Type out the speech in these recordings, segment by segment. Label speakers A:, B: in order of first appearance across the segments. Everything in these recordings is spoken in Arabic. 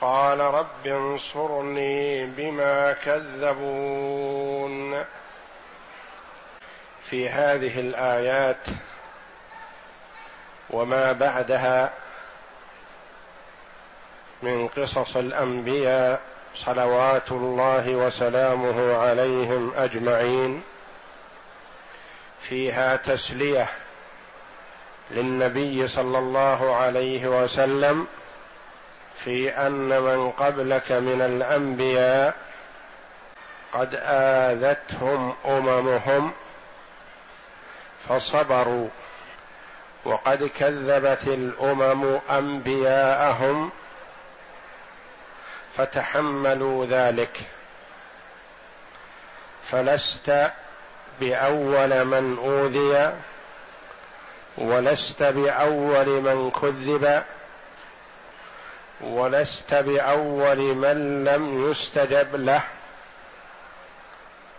A: قال رب انصرني بما كذبون. في هذه الآيات وما بعدها من قصص الأنبياء صلوات الله وسلامه عليهم أجمعين فيها تسلية للنبي صلى الله عليه وسلم في أن من قبلك من الأنبياء قد آذتهم أممهم فصبروا وقد كذبت الأمم أنبياءهم فتحملوا ذلك. فلست بأول من أوذي ولست بأول من كذب ولست بأول من لم يستجب له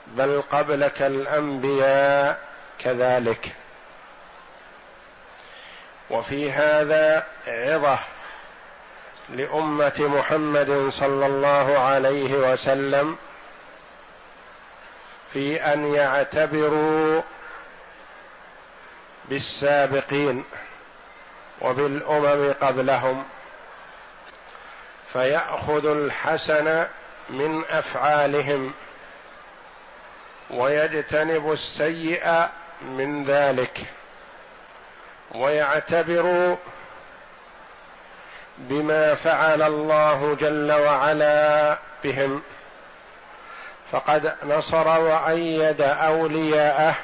A: بل قبلك الأنبياء كذلك. وفي هذا عظة لأمة محمد صلى الله عليه وسلم في أن يعتبروا بالسابقين وبالأمم قبلهم. فيأخذ الحسن من أفعالهم ويجتنب السيء من ذلك ويعتبر بما فعل الله جل وعلا بهم. فقد نصر وأيد أولياءه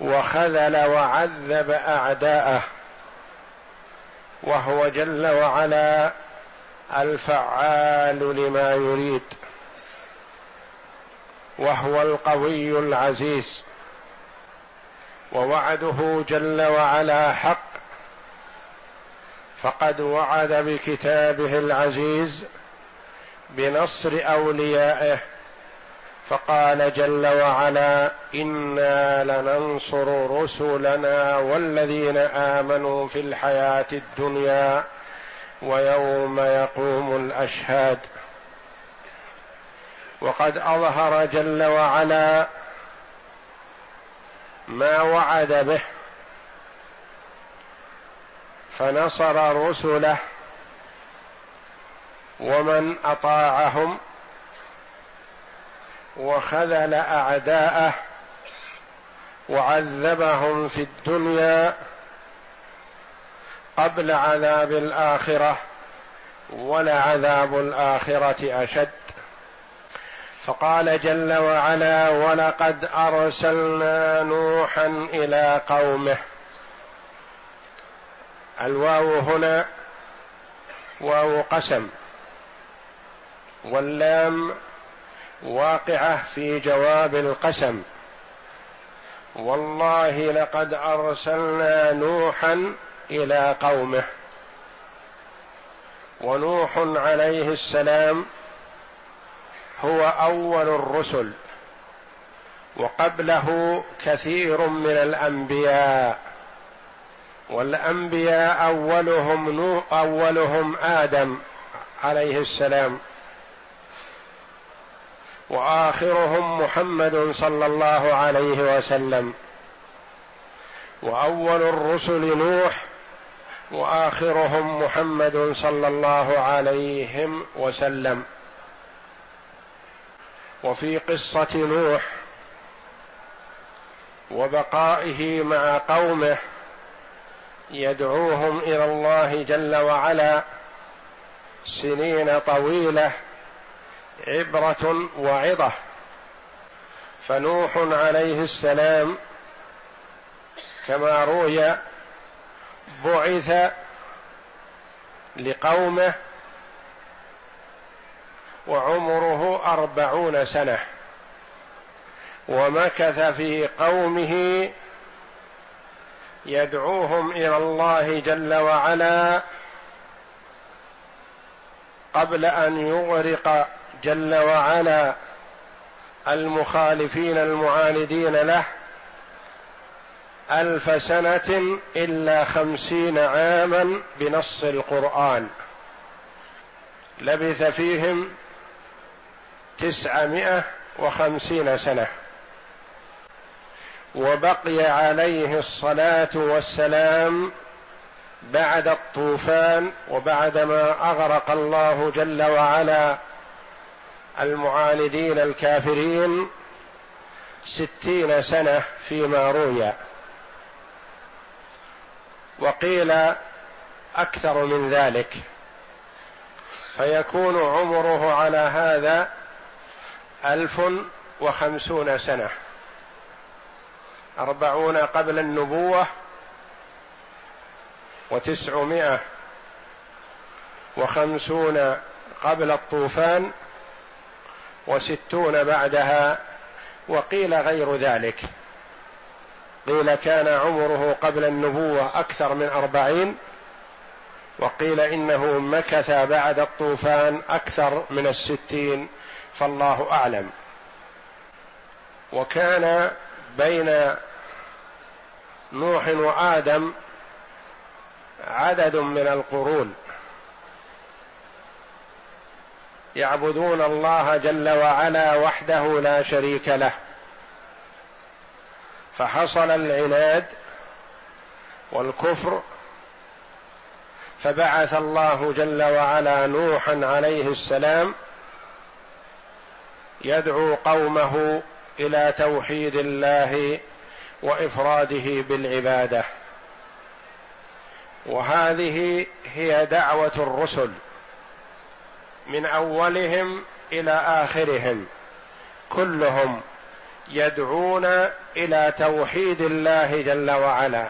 A: وخذل وعذب أعداءه. وهو جل وعلا الفعال لما يريد وهو القوي العزيز ووعده جل وعلا حق فقد وعد بكتابه العزيز بنصر أوليائه. فقال جل وعلا إنا لننصر رسلنا والذين آمنوا في الحياة الدنيا ويوم يقوم الأشهاد. وقد أظهر جل وعلا ما وعد به فنصر رسله ومن أطاعهم وخذل أعداءه وعذبهم في الدنيا قبل عذاب الآخرة ولعذاب الآخرة أشد. فقال جل وعلا ولقد أرسلنا نوحا إلى قومه. الواو هنا واو قسم واللام واقعة في جواب القسم. والله لقد أرسلنا نوحا إلى قومه. ونوح عليه السلام هو أول الرسل. وقبله كثير من الأنبياء. والأنبياء أولهم نوح أولهم آدم عليه السلام. وآخرهم محمد صلى الله عليه وسلم. وأول الرسل نوح وآخرهم محمد صلى الله عليه وسلم. وفي قصة نوح وبقائه مع قومه يدعوهم إلى الله جل وعلا سنين طويلة عبرة وعظة. فنوح عليه السلام كما روي بعث لقومه وعمره أربعون سنة. ومكث في قومه يدعوهم إلى الله جل وعلا قبل أن يغرق جل وعلا المخالفين المعاندين له ألف سنة إلا خمسين عاما بنص القرآن. لبث فيهم تسعمائة وخمسين سنة. وبقي عليه الصلاة والسلام بعد الطوفان وبعدما أغرق الله جل وعلا المعاندين الكافرين ستين سنة فيما روي. وقيل أكثر من ذلك. فيكون عمره على هذا ألف وخمسون سنة. أربعون قبل النبوة وتسعمائة وخمسون قبل الطوفان وستون بعدها وقيل غير ذلك. قيل كان عمره قبل النبوة أكثر من أربعين وقيل إنه مكث بعد الطوفان أكثر من الستين فالله أعلم. وكان بين نوح وآدم عدد من القرون. يعبدون الله جل وعلا وحده لا شريك له. فحصل العناد والكفر فبعث الله جل وعلا نوحا عليه السلام يدعو قومه إلى توحيد الله وإفراده بالعبادة. وهذه هي دعوة الرسل. من أولهم إلى آخرهم. كلهم يدعون إلى توحيد الله جل وعلا.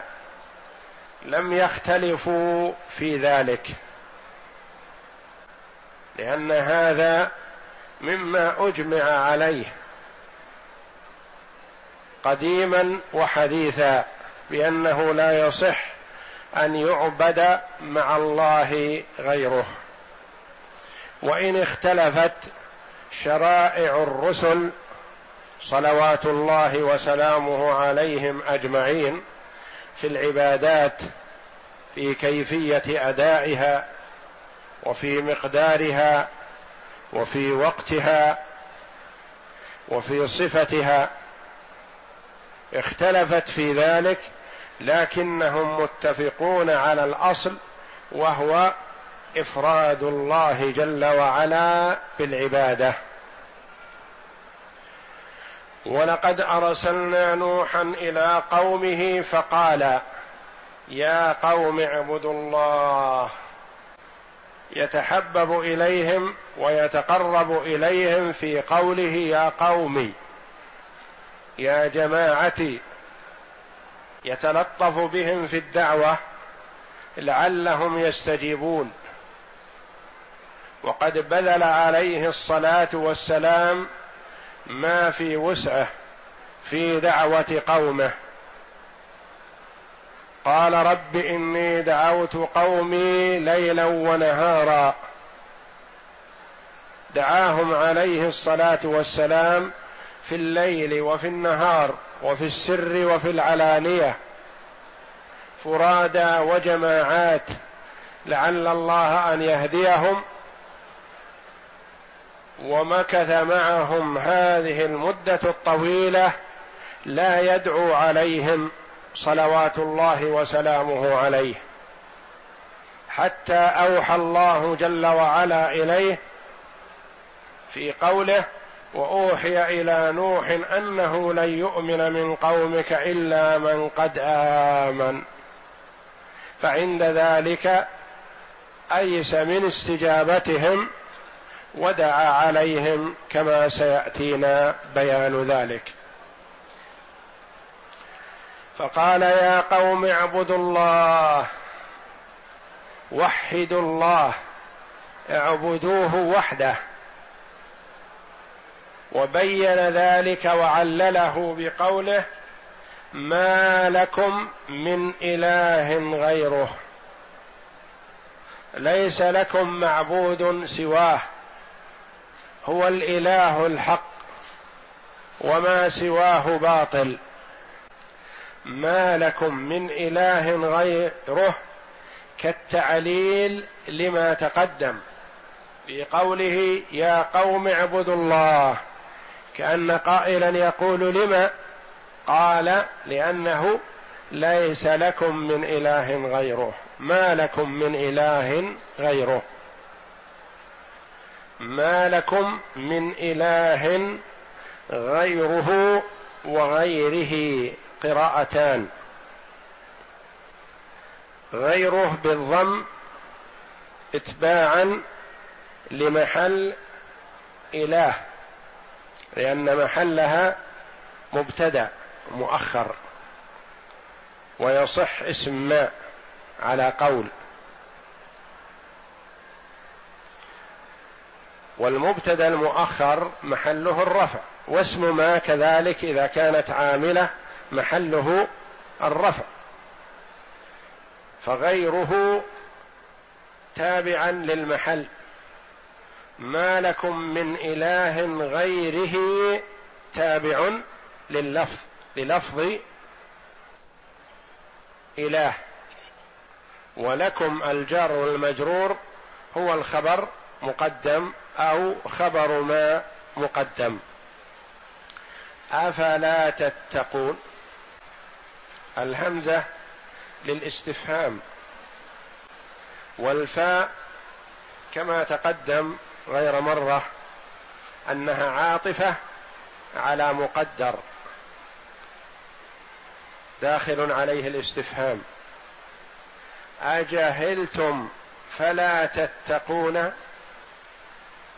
A: لم يختلفوا في ذلك. لأن هذا مما أجمع عليه قديما وحديثا بأنه لا يصح أن يعبد مع الله غيره. وإن اختلفت شرائع الرسل صلوات الله وسلامه عليهم أجمعين في العبادات في كيفية أدائها وفي مقدارها وفي وقتها وفي صفتها. اختلفت في ذلك لكنهم متفقون على الأصل وهو إفراد الله جل وعلا بالعبادة. ولقد أرسلنا نوحا إلى قومه فقال يا قوم اعبدوا الله. يتحبب إليهم ويتقرب إليهم في قوله يا قومي يا جماعتي يتلطف بهم في الدعوة لعلهم يستجيبون. وقد بذل عليه الصلاة والسلام ما في وسعه في دعوة قومه. قال رب إني دعوت قومي ليلا ونهارا. دعاهم عليه الصلاة والسلام في الليل وفي النهار وفي السر وفي العلانية. فرادى وجماعات لعل الله أن يهديهم ومكث معهم هذه المدة الطويلة لا يدعو عليهم صلوات الله وسلامه عليه. حتى أوحى الله جل وعلا إليه في قوله وأوحي إلى نوح أنه لن يؤمن من قومك إلا من قد آمن. فعند ذلك أيس من استجابتهم ودعا عليهم كما سيأتينا بيان ذلك. فقال يا قوم اعبدوا الله وحدوا الله اعبدوه وحده. وبين ذلك وعلله بقوله ما لكم من إله غيره ليس لكم معبود سواه. هو الإله الحق وما سواه باطل. ما لكم من إله غيره كالتعليل لما تقدم. في قوله يا قوم اعبدوا الله كأن قائلا يقول لما؟ قال لأنه ليس لكم من إله غيره. ما لكم من إله غيره. ما لكم من إله غيره وغيره قراءتان. غيره بالضم اتباعا لمحل إله لأن محلها مبتدأ مؤخر ويصح اسم ما على قول. والمبتدا المؤخر محله الرفع واسم ما كذلك إذا كانت عاملة محله الرفع. فغيره تابعا للمحل. ما لكم من إله غيره تابع لللفظ للفظ إله. ولكم الجار والمجرور هو الخبر مقدم أو خبر ما مقدم. أفلا تتقون؟ الهمزة للاستفهام. والفاء كما تقدم غير مرة أنها عاطفة على مقدر. داخل عليه الاستفهام. أجهلتم فلا تتقون؟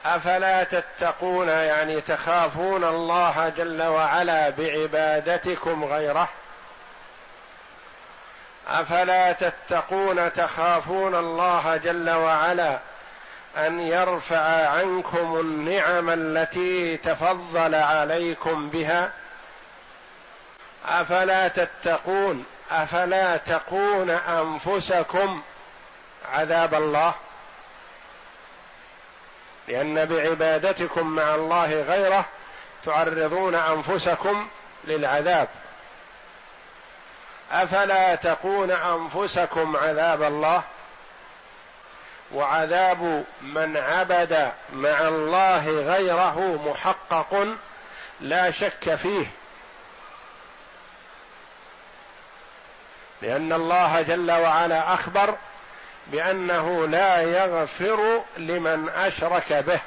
A: أفلا تتقون يعني تخافون الله جل وعلا بعبادتكم غيره؟ أفلا تتقون تخافون الله جل وعلا أن يرفع عنكم النعم التي تفضل عليكم بها؟ أفلا تتقون أفلا تقون أنفسكم عذاب الله؟ لأن بعبادتكم مع الله غيره تعرضون أنفسكم للعذاب. أفلا تقون أنفسكم عذاب الله؟ وعذاب من عبد مع الله غيره محقق لا شك فيه. لأن الله جل وعلا أخبر بأنه لا يغفر لمن أشرك به.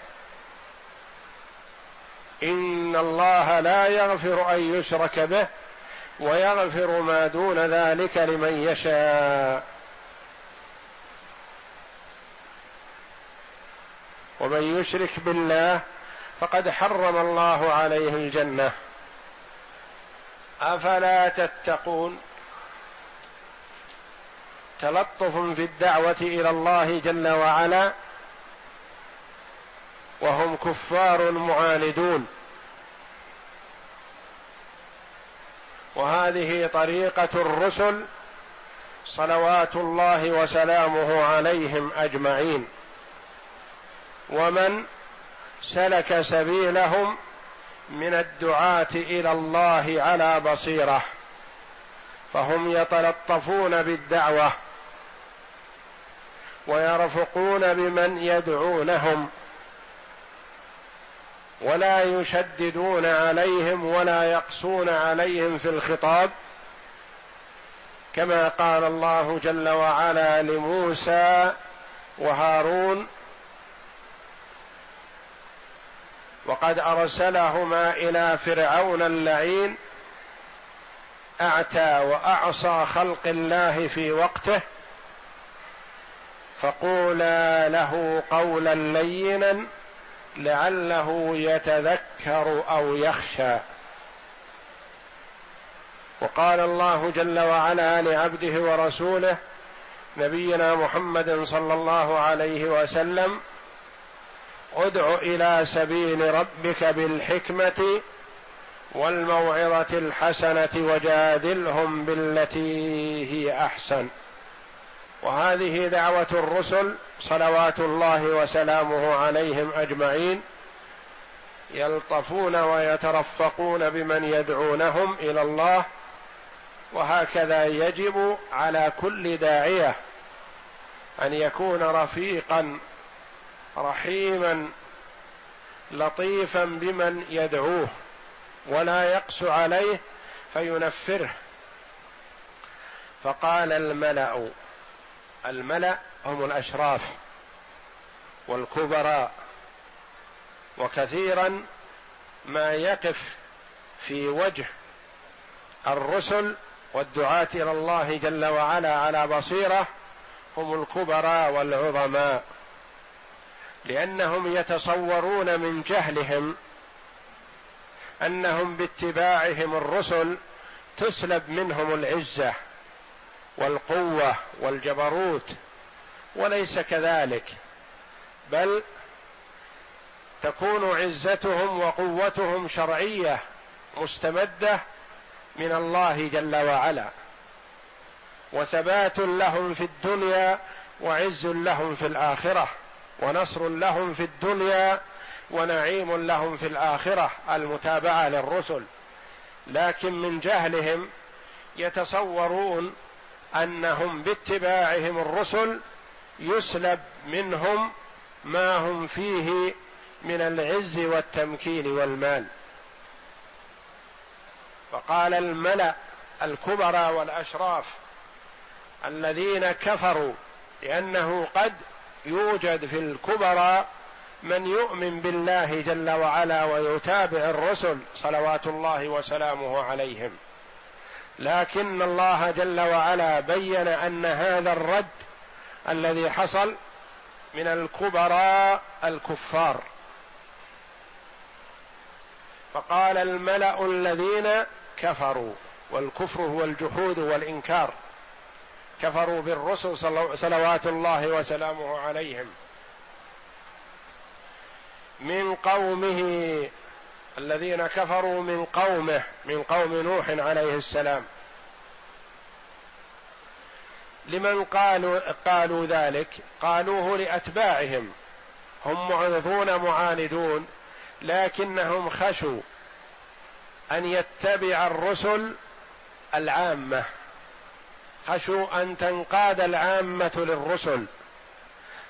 A: إن الله لا يغفر أن يشرك به ويغفر ما دون ذلك لمن يشاء. ومن يشرك بالله فقد حرم الله عليه الجنة. أفلا تتقون؟ تلطف في الدعوة إلى الله جل وعلا وهم كفار معاندون. وهذه طريقة الرسل صلوات الله وسلامه عليهم أجمعين. ومن سلك سبيلهم من الدعاة إلى الله على بصيرة فهم يتلطفون بالدعوة. ويرفقون بمن يدعونهم ولا يشددون عليهم ولا يقسون عليهم في الخطاب كما قال الله جل وعلا لموسى وهارون وقد أرسلهما إلى فرعون اللعين أعتى وأعصى خلق الله في وقته فقولا له قولا لينا لعله يتذكر أو يخشى. وقال الله جل وعلا لعبده ورسوله نبينا محمد صلى الله عليه وسلم ادع إلى سبيل ربك بالحكمة والموعظة الحسنة وجادلهم بالتي هي أحسن. وهذه دعوة الرسل صلوات الله وسلامه عليهم أجمعين يلطفون ويترفقون بمن يدعونهم إلى الله وهكذا يجب على كل داعية أن يكون رفيقا رحيما لطيفا بمن يدعوه ولا يقس عليه فينفره. فقال الملأ الملأ هم الأشراف والكبراء وكثيرا ما يقف في وجه الرسل والدعاة إلى الله جل وعلا على بصيرة هم الكبراء والعظماء لأنهم يتصورون من جهلهم أنهم باتباعهم الرسل تسلب منهم العزة. والقوة والجبروت وليس كذلك بل تكون عزتهم وقوتهم شرعية مستمدة من الله جل وعلا وثبات لهم في الدنيا وعز لهم في الآخرة ونصر لهم في الدنيا ونعيم لهم في الآخرة المتابعة للرسل لكن من جهلهم يتصورون أنهم باتباعهم الرسل يسلب منهم ما هم فيه من العز والتمكين والمال. فقال الملأ الكبرى والأشراف الذين كفروا لأنه قد يوجد في الكبرى من يؤمن بالله جل وعلا ويتابع الرسل صلوات الله وسلامه عليهم. لكن الله جل وعلا بين أن هذا الرد الذي حصل من الكبراء الكفار. فقال الملأ الذين كفروا والكفر هو الجحود والإنكار. كفروا بالرسل صلوات الله وسلامه عليهم. من قومه الذين كفروا من قومه من قوم نوح عليه السلام. لمن قالوا قالوا ذلك؟ قالوه لأتباعهم. هم معرضون معاندون لكنهم خشوا أن يتبع الرسل العامة. خشوا أن تنقاد العامة للرسل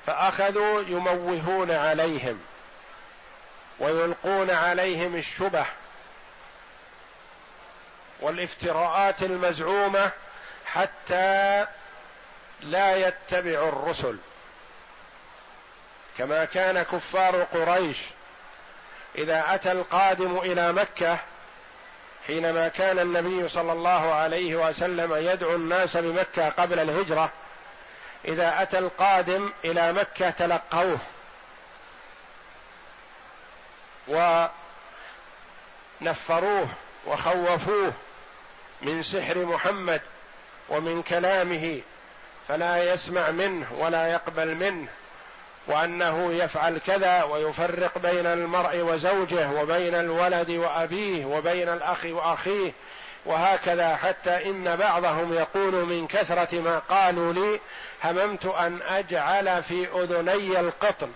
A: فأخذوا يموهون عليهم. ويلقون عليهم الشبه والافتراءات المزعومة حتى لا يتبعوا الرسل. كما كان كفار قريش إذا أتى القادم إلى مكة حينما كان النبي صلى الله عليه وسلم يدعو الناس بمكة قبل الهجرة إذا أتى القادم إلى مكة تلقوه. ونفروه وخوفوه من سحر محمد ومن كلامه فلا يسمع منه ولا يقبل منه وأنه يفعل كذا ويفرق بين المرء وزوجه وبين الولد وأبيه وبين الأخ وأخيه وهكذا حتى إن بعضهم يقول من كثرة ما قالوا لي هممت أن أجعل في أذني القطن.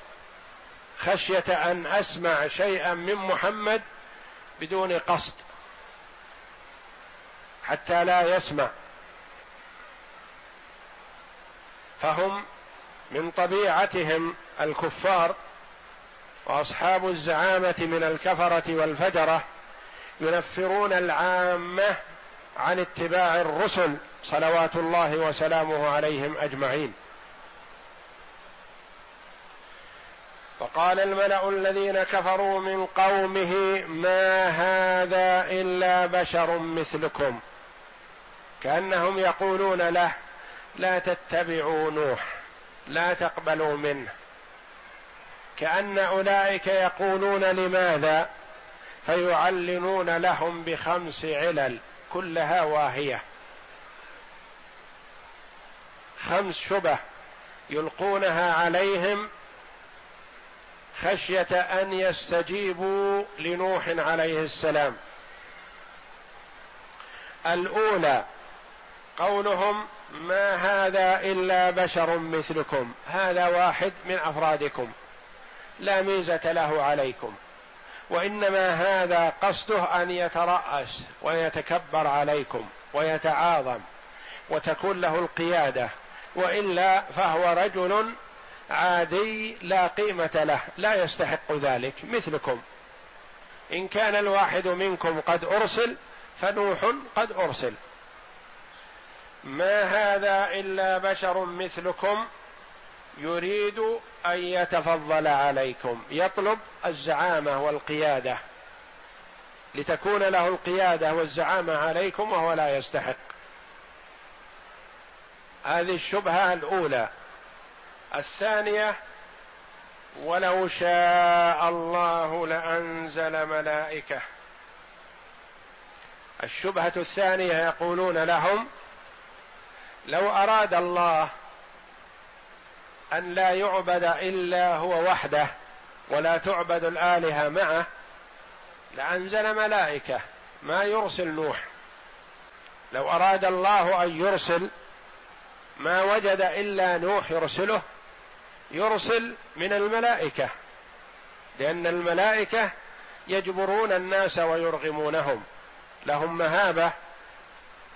A: خشية أن أسمع شيئا من محمد بدون قصد حتى لا يسمع. فهم من طبيعتهم الكفار وأصحاب الزعامة من الكفرة والفجرة ينفرون العامة عن اتباع الرسل صلوات الله وسلامه عليهم أجمعين. وقال الملأ الذين كفروا من قومه ما هذا إلا بشر مثلكم. كأنهم يقولون له لا تتبعوا نوح لا تقبلوا منه. كأن أولئك يقولون لماذا؟ فيعلنون لهم بخمس علل كلها واهية. خمس شبه يلقونها عليهم خشية أن يستجيبوا لنوح عليه السلام. الأولى قولهم ما هذا إلا بشر مثلكم هذا واحد من أفرادكم لا ميزة له عليكم وإنما هذا قصده أن يترأس ويتكبر عليكم ويتعاظم وتكون له القيادة وإلا فهو رجل عادي لا قيمة له لا يستحق ذلك مثلكم. إن كان الواحد منكم قد أرسل فنوح قد أرسل. ما هذا إلا بشر مثلكم يريد أن يتفضل عليكم يطلب الزعامة والقيادة. لتكون له القيادة والزعامة عليكم وهو لا يستحق. هذه الشبهة الأولى. الثانية ولو شاء الله لأنزل ملائكة. الشبهة الثانية يقولون لهم لو أراد الله أن لا يعبد إلا هو وحده ولا تعبد الآلهة معه لأنزل ملائكة ما يرسل نوح. لو أراد الله أن يرسل ما وجد إلا نوح يرسله يرسل من الملائكة لأن الملائكة يجبرون الناس ويرغمونهم لهم مهابة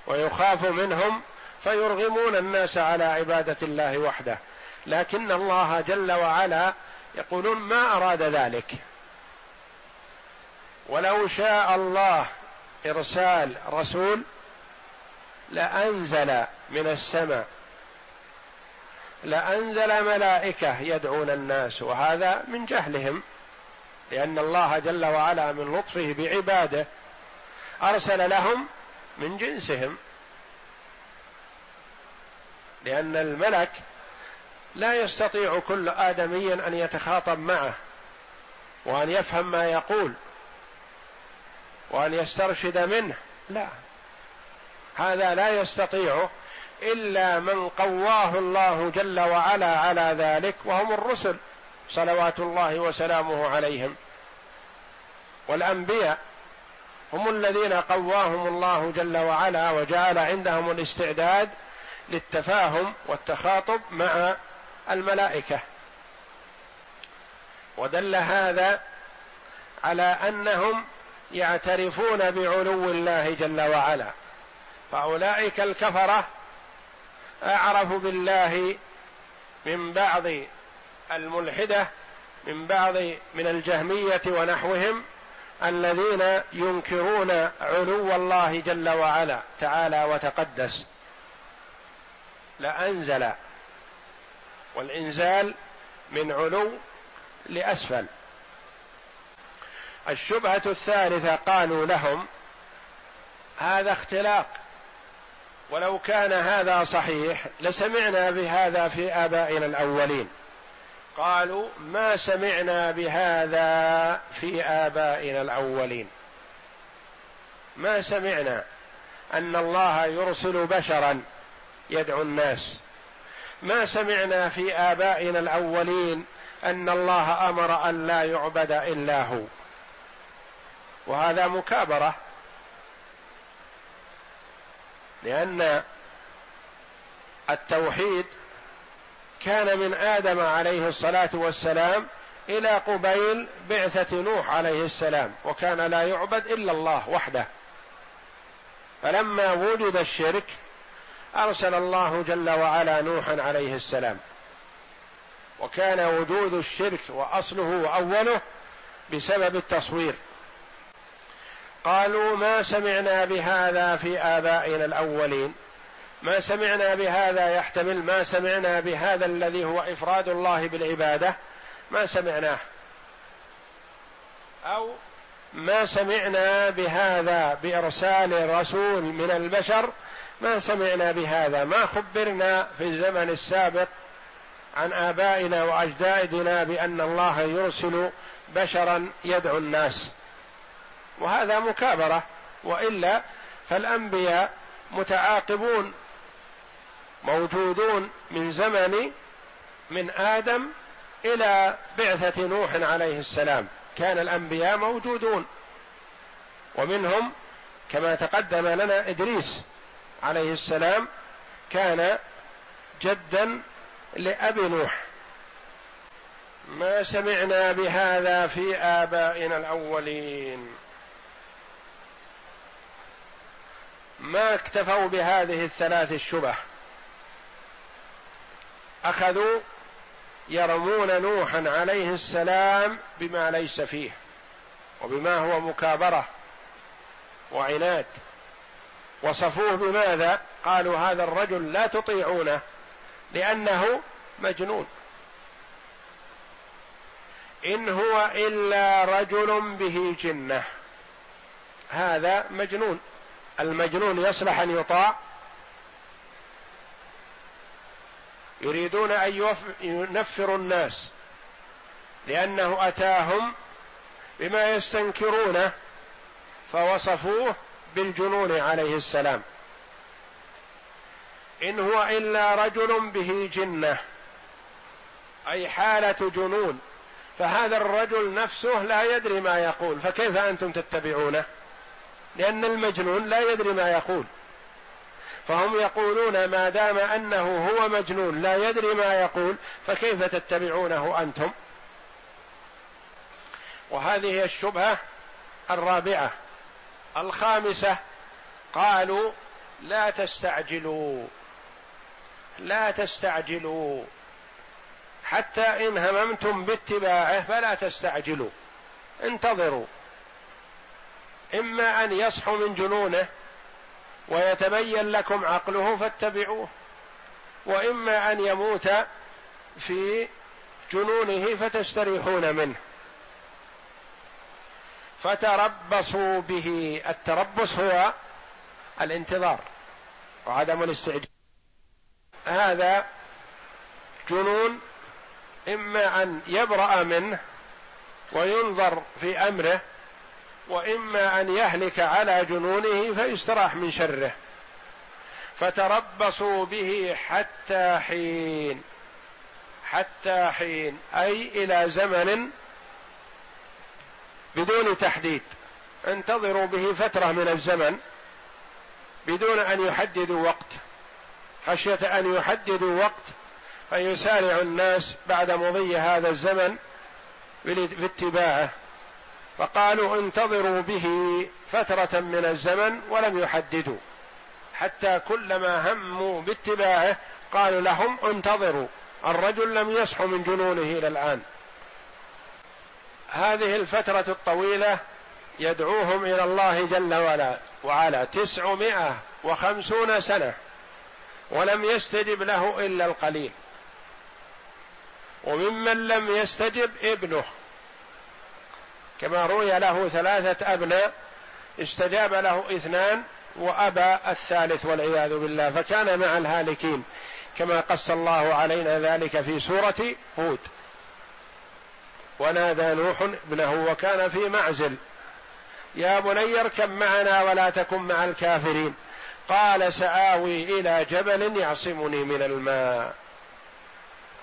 A: ويخاف منهم فيرغمون الناس على عبادة الله وحده. لكن الله جل وعلا يقولون ما أراد ذلك. ولو شاء الله إرسال رسول لأنزل من السماء لأنزل ملائكة يدعون الناس وهذا من جهلهم لأن الله جل وعلا من لطفه بعباده أرسل لهم من جنسهم. لأن الملك لا يستطيع كل آدمي أن يتخاطب معه وأن يفهم ما يقول وأن يسترشد منه لا. هذا لا يستطيع إلا من قواه الله جل وعلا على ذلك وهم الرسل صلوات الله وسلامه عليهم. والأنبياء هم الذين قواهم الله جل وعلا وجعل عندهم الاستعداد للتفاهم والتخاطب مع الملائكة. ودل هذا على أنهم يعترفون بعلو الله جل وعلا. فأولئك الكفرة اعرفوا بالله من بعض الملحدة من بعض من الجهمية ونحوهم الذين ينكرون علو الله جل وعلا تعالى وتقدس. لأنزل والإنزال من علو لأسفل. الشبهة الثالثة قالوا لهم هذا اختلاق. ولو كان هذا صحيح لسمعنا بهذا في آبائنا الأولين. قالوا ما سمعنا بهذا في آبائنا الأولين. ما سمعنا أن الله يرسل بشرا يدعو الناس. ما سمعنا في آبائنا الأولين أن الله أمر أن لا يعبد إلا هو. وهذا مكابرة. لأن التوحيد كان من آدم عليه الصلاة والسلام إلى قبيل بعثة نوح عليه السلام وكان لا يعبد إلا الله وحده. فلما وجد الشرك أرسل الله جل وعلا نوحا عليه السلام. وكان وجود الشرك وأصله وأوله بسبب التصوير. قالوا ما سمعنا بهذا في آبائنا الأولين. ما سمعنا بهذا يحتمل ما سمعنا بهذا الذي هو إفراد الله بالعبادة ما سمعناه. أو ما سمعنا بهذا بإرسال رسول من البشر ما سمعنا بهذا. ما خبرنا في الزمن السابق عن آبائنا وأجدادنا بأن الله يرسل بشرا يدعو الناس. وهذا مكابرة. وإلا فالأنبياء متعاقبون موجودون من زمن من آدم إلى بعثة نوح عليه السلام. كان الأنبياء موجودون. ومنهم كما تقدم لنا إدريس عليه السلام كان جدا لأبي نوح. ما سمعنا بهذا في آبائنا الأولين. ما اكتفوا بهذه الثلاث الشبه. أخذوا يرمون نوحا عليه السلام بما ليس فيه وبما هو مكابرة وعناد. وصفوه بماذا؟ قالوا هذا الرجل لا تطيعونه لأنه مجنون. إن هو إلا رجل به جنة. هذا مجنون. المجنون يصلح أن يطاع. يريدون أن ينفروا الناس لأنه أتاهم بما يستنكرونه فوصفوه بالجنون عليه السلام. إن هو إلا رجل به جنة أي حالة جنون فهذا الرجل نفسه لا يدري ما يقول فكيف أنتم تتبعونه؟ لأن المجنون لا يدري ما يقول. فهم يقولون ما دام أنه هو مجنون لا يدري ما يقول فكيف تتبعونه أنتم؟ وهذه هي الشبهة الرابعة. الخامسة قالوا لا تستعجلوا لا تستعجلوا. حتى إن هممتم باتباعه فلا تستعجلوا. انتظروا. إما أن يصحوا من جنونه ويتبين لكم عقله فاتبعوه وإما أن يموت في جنونه فتستريحون منه. فتربصوا به. التربص هو الانتظار وعدم الاستعجال. هذا جنون إما أن يبرأ منه وينظر في أمره وإما أن يهلك على جنونه فيستراح من شره. فتربصوا به حتى حين حتى حين أي إلى زمن بدون تحديد. انتظروا به فترة من الزمن بدون أن يحددوا وقت. خشية أن يحددوا وقت فيسارع الناس بعد مضي هذا الزمن في اتباعه فقالوا انتظروا به فترة من الزمن ولم يحددوا. حتى كلما هموا باتباعه قالوا لهم انتظروا الرجل لم يصح من جنونه إلى الآن. هذه الفترة الطويلة يدعوهم إلى الله جل وعلا وعلا تسعمائة وخمسون سنة ولم يستجب له إلا القليل. وممن لم يستجب ابنه. كما روي له ثلاثة أبناء استجاب له اثنان وأبى الثالث والعياذ بالله فكان مع الهالكين. كما قص الله علينا ذلك في سورة هود. ونادى نوح ابنه وكان في معزل. يا بني اركب معنا ولا تكن مع الكافرين. قال سآوي إلى جبل يعصمني من الماء.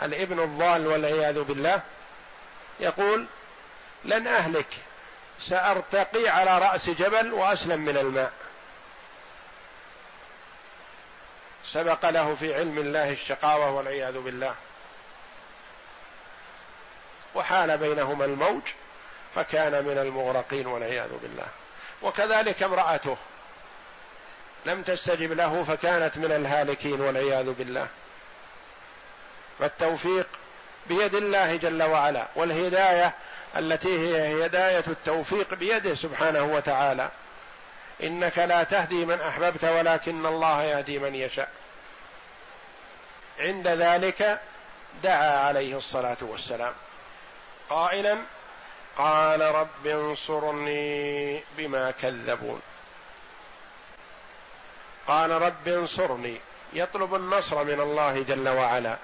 A: الابن الضال والعياذ بالله يقول لن أهلك. سأرتقي على رأس جبل وأسلم من الماء. سبق له في علم الله الشقاوة والعياذ بالله. وحال بينهما الموج فكان من المغرقين والعياذ بالله. وكذلك امرأته. لم تستجب له فكانت من الهالكين والعياذ بالله. فالتوفيق بيد الله جل وعلا والهداية التي هي هداية التوفيق بيده سبحانه وتعالى. إنك لا تهدي من أحببت ولكن الله يهدي من يشاء. عند ذلك دعا عليه الصلاة والسلام. قائلا قال رب انصرني بما كذبون. قال رب انصرني يطلب النصر من الله جل وعلا.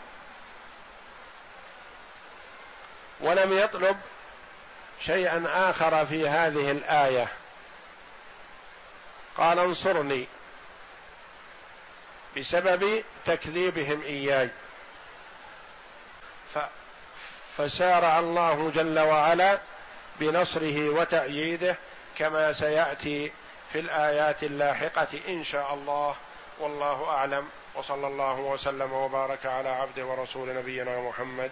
A: ولم يطلب شيئا آخر في هذه الآية. قال انصرني بسبب تكذيبهم إياي. فسارع الله جل وعلا بنصره وتأييده كما سيأتي في الآيات اللاحقة إن شاء الله. والله أعلم. وصلى الله وسلم وبارك على عبده ورسول نبينا محمد.